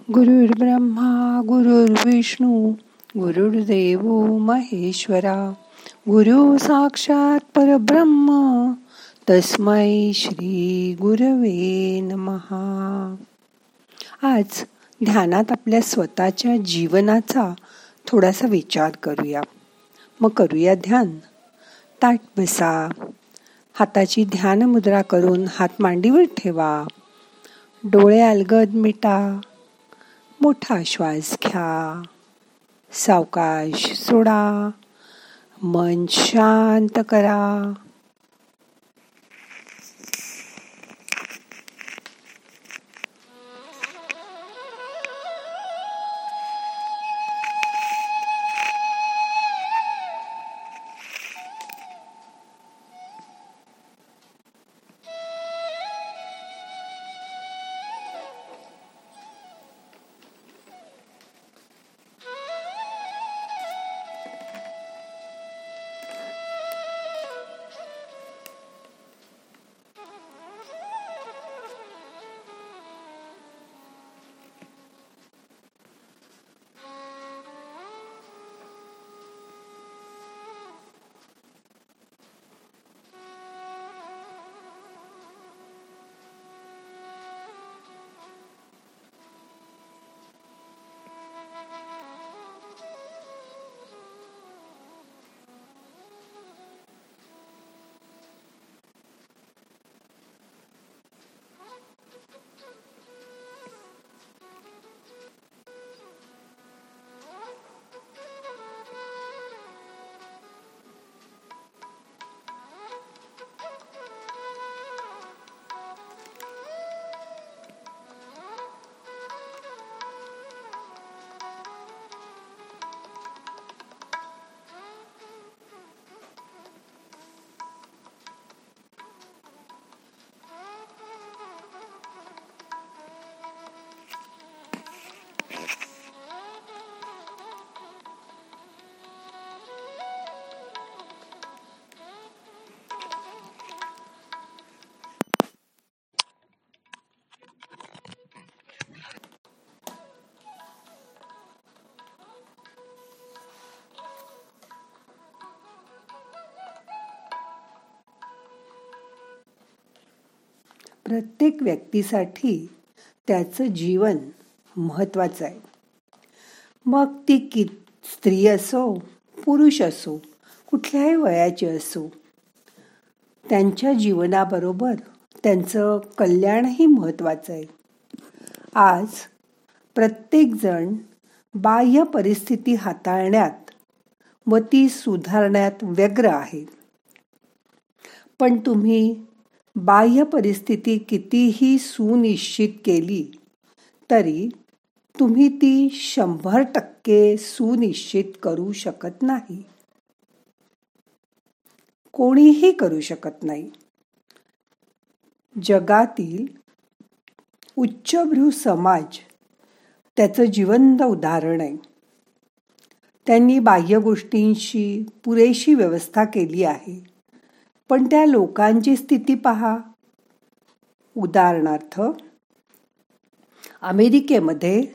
गुरुर् ब्रह्मा गुरुर्विष्णू गुरुर्देव महेश्वरा। गुरु साक्षात परब्रह्म तस्मै श्री गुरवे नमहा। आज ध्यानात आपल्या स्वतःच्या जीवनाचा थोडासा विचार करूया. मग करूया ध्यान. ताट बसा. हाताची ध्यान मुद्रा करून हात मांडीवर ठेवा. डोळे अलगद मिटा. मोठा श्वास घ्या. सावकाश सोडा. मन शांत करा. प्रत्येक व्यक्तीसाठी त्याचं जीवन महत्त्वाचं आहे. मग ती कि स्त्री असो पुरुष असो कुठल्याही वयाची असो त्यांच्या जीवनाबरोबर त्यांचं कल्याणही महत्त्वाचं आहे. आज प्रत्येकजण बाह्य परिस्थिती हाताळण्यात व ती सुधारण्यात व्यग्र आहे. पण तुम्ही बाह्य परिस्थिती कितीही सुनिश्चित केली तरी तुम्ही ती शंभर टक्के सुनिश्चित करू शकत नाही. कोणीही करू शकत नाही. जगातील उच्चभ्रू समाज त्याचं जिवंत उदाहरण आहे. त्यांनी बाह्य गोष्टींशी पुरेशी व्यवस्था केली आहे. पण त्या लोकांची स्थिती पहा. उदाहरणार्थ अमेरिकेमध्ये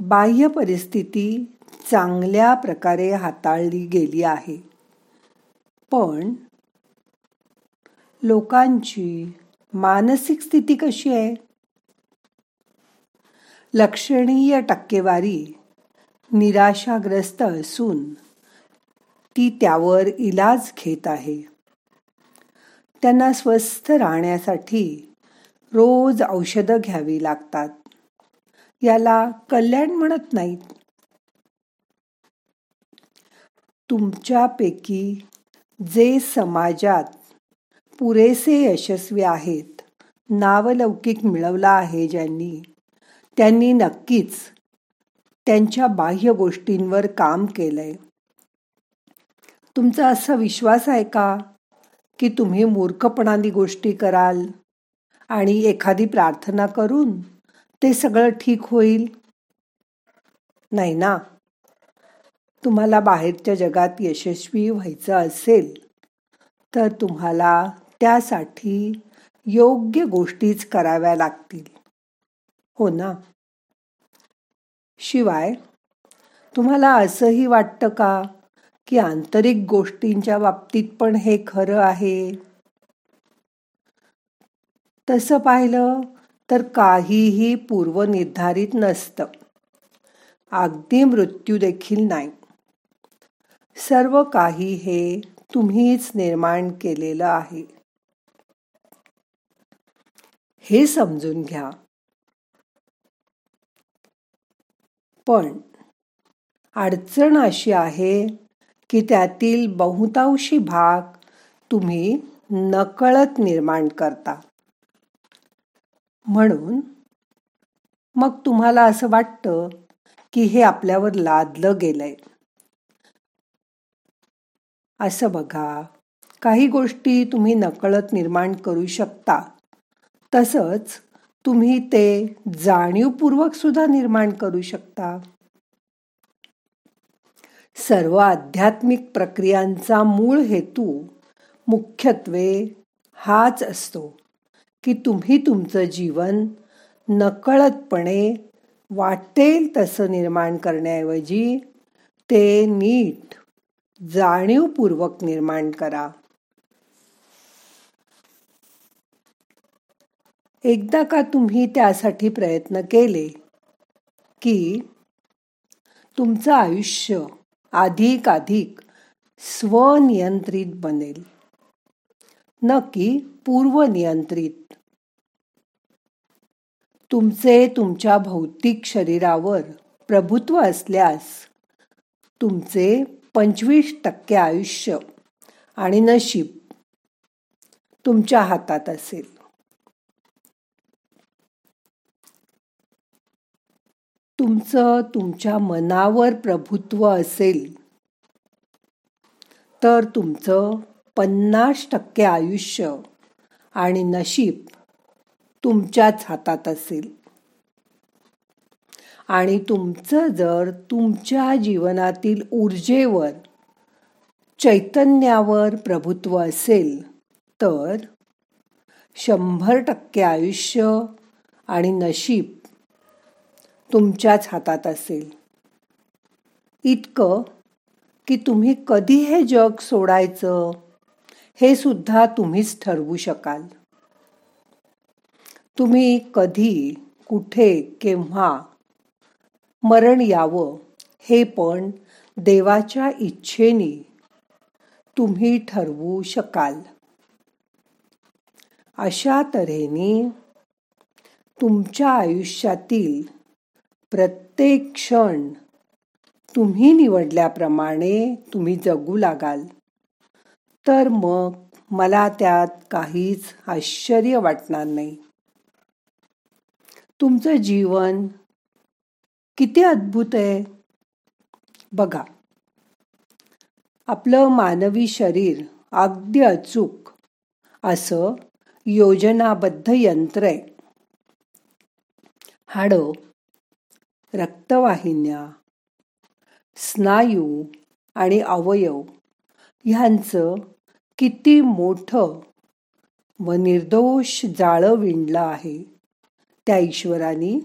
बाह्य परिस्थिती चांगल्या प्रकारे हाताळली गेली आहे. पण लोकांची मानसिक स्थिती कशी आहे? लक्षणीय टक्केवारी निराशाग्रस्त असून ती त्यावर इलाज घेत आहे. त्यांना स्वस्थ राहण्यासाठी रोज औषधं घ्यावी लागतात. याला कल्याण म्हणत नाहीत. तुमच्यापैकी जे समाजात पुरेसे यशस्वी आहेत नावलौकिक मिळवला आहे ज्यांनी त्यांनी नक्कीच त्यांच्या बाह्य गोष्टींवर काम केलंय. तुमचा असा विश्वास आहे का? की तुम्ही मूर्खपणाने गोष्टी कराल आणि एखादी प्रार्थना करून ते सगळं ठीक होईल? नाही ना. तुम्हाला बाहेरच्या जगात यशस्वी व्हायचं असेल तर तुम्हाला त्यासाठी योग्य गोष्टीच कराव्या लागतील. हो ना. शिवाय तुम्हाला असंही वाटतं का की आंतरिक गोष्टींच्या बाबतीत पण हे खरं आहे. तसं पाहिलं तर काहीही पूर्वनिर्धारित नसतं. अगदी मृत्यू देखील नाही. सर्व काही हे तुम्हीच निर्माण केलेलं आहे. हे समजून घ्या. पण अडचण अशी आहे की त्यातील बहुतांशी भाग तुम्ही नकळत निर्माण करता. म्हणून मग तुम्हाला असं वाटतं की हे आपल्यावर लादलं गेलंय. असं बघा काही गोष्टी तुम्ही नकळत निर्माण करू शकता. तसंच तुम्ही ते जाणीवपूर्वक सुद्धा निर्माण करू शकता. सर्व आध्यात्मिक प्रक्रियांचा मूळ हेतू मुख्यत्वे हाच असतो की तुम्ही तुमचं जीवन नकळतपणे वाटेल तसं निर्माण करण्याऐवजी ते नीट जाणीवपूर्वक निर्माण करा. एकदा का तुम्ही त्यासाठी प्रयत्न केले की तुमचं आयुष्य अधिक अधिक स्वनियंत्रित बनेल. न की पूर्वनियंत्रित. तुमचे तुमच्या भौतिक शरीरावर प्रभुत्व असल्यास तुमचे पंचवीस टक्के आयुष्य आणि नशीब तुमच्या हातात असेल. तुमचं तुमच्या मनावर प्रभुत्व असेल तर तुमचं पन्नास टक्के आयुष्य आणि नशीब तुमच्याच हातात असेल. आणि तुमचं जर तुमच्या जीवनातील ऊर्जेवर चैतन्यावर प्रभुत्व असेल तर शंभर टक्के आयुष्य आणि नशीब तुमच्याच हातात असेल. इतकं की तुम्ही कधी हे जग सोडायचं हे सुद्धा तुम्हीच ठरवू शकाल. तुम्ही कधी कुठे केव्हा मरण यावं हे पण देवाच्या इच्छेने तुम्ही ठरवू शकाल. अशा तऱ्हेने तुमच्या आयुष्यातील प्रत्येक क्षण तुम्ही निवडल्याप्रमाणे तुम्ही जगू लागाल. तर मग मला त्यात काहीच आश्चर्य वाटणार नाही. तुमचं जीवन किती अद्भुत आहे. बघा आपलं मानवी शरीर अगदी अचूक असं योजनाबद्ध यंत्र आहे. हाडं रक्तवाहिन्या स्नायू आणि अवयव ह्यांचं किती मोठं व निर्दोष जाळं विणलं आहे त्या ईश्वराने.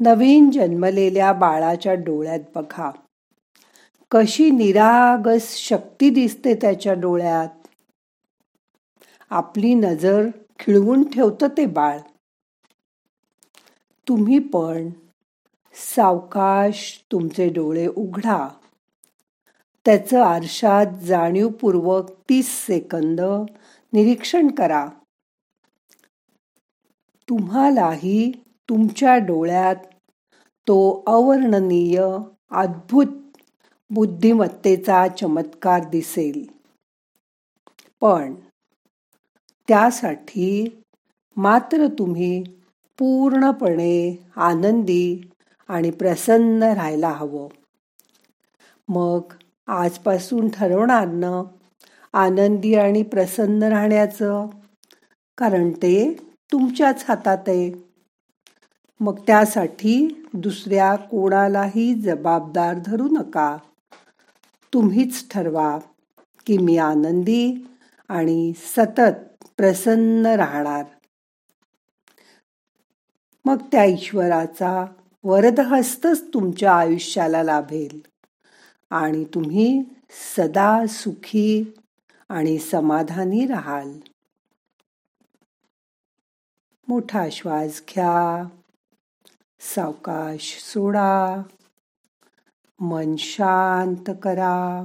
नवीन जन्मलेल्या बाळाच्या डोळ्यात बघा. कशी निरागस शक्ती दिसते त्याच्या डोळ्यात. आपली नजर खिळवून ठेवतं ते बाळ. तुम्ही पण सावकाश तुमचे डोळे उघडा. त्याचं आरशात जाणीवपूर्वक तीस सेकंद निरीक्षण करा. तुम्हालाही तुमच्या डोळ्यात तो अवर्णनीय अद्भुत बुद्धिमत्तेचा चमत्कार दिसेल. पण त्यासाठी मात्र तुम्ही पूर्णपणे आनंदी आणि प्रसन्न राहायला हवं. मग आजपासून ठरवणार ना आनंदी आणि प्रसन्न राहण्याचं? कारण ते तुमच्याच हातात आहे. मग त्यासाठी दुसऱ्या कोणालाही जबाबदार धरू नका. तुम्हीच ठरवा की मी आनंदी आणि सतत प्रसन्न राहणार. मग त्या ईश्वराचा वरदहस्तच तुमच्या आयुष्याला लाभेल. आणि तुम्ही सदा सुखी आणि समाधानी राहाल. मोठा श्वास घ्या. सावकाश सोडा. मन शांत करा.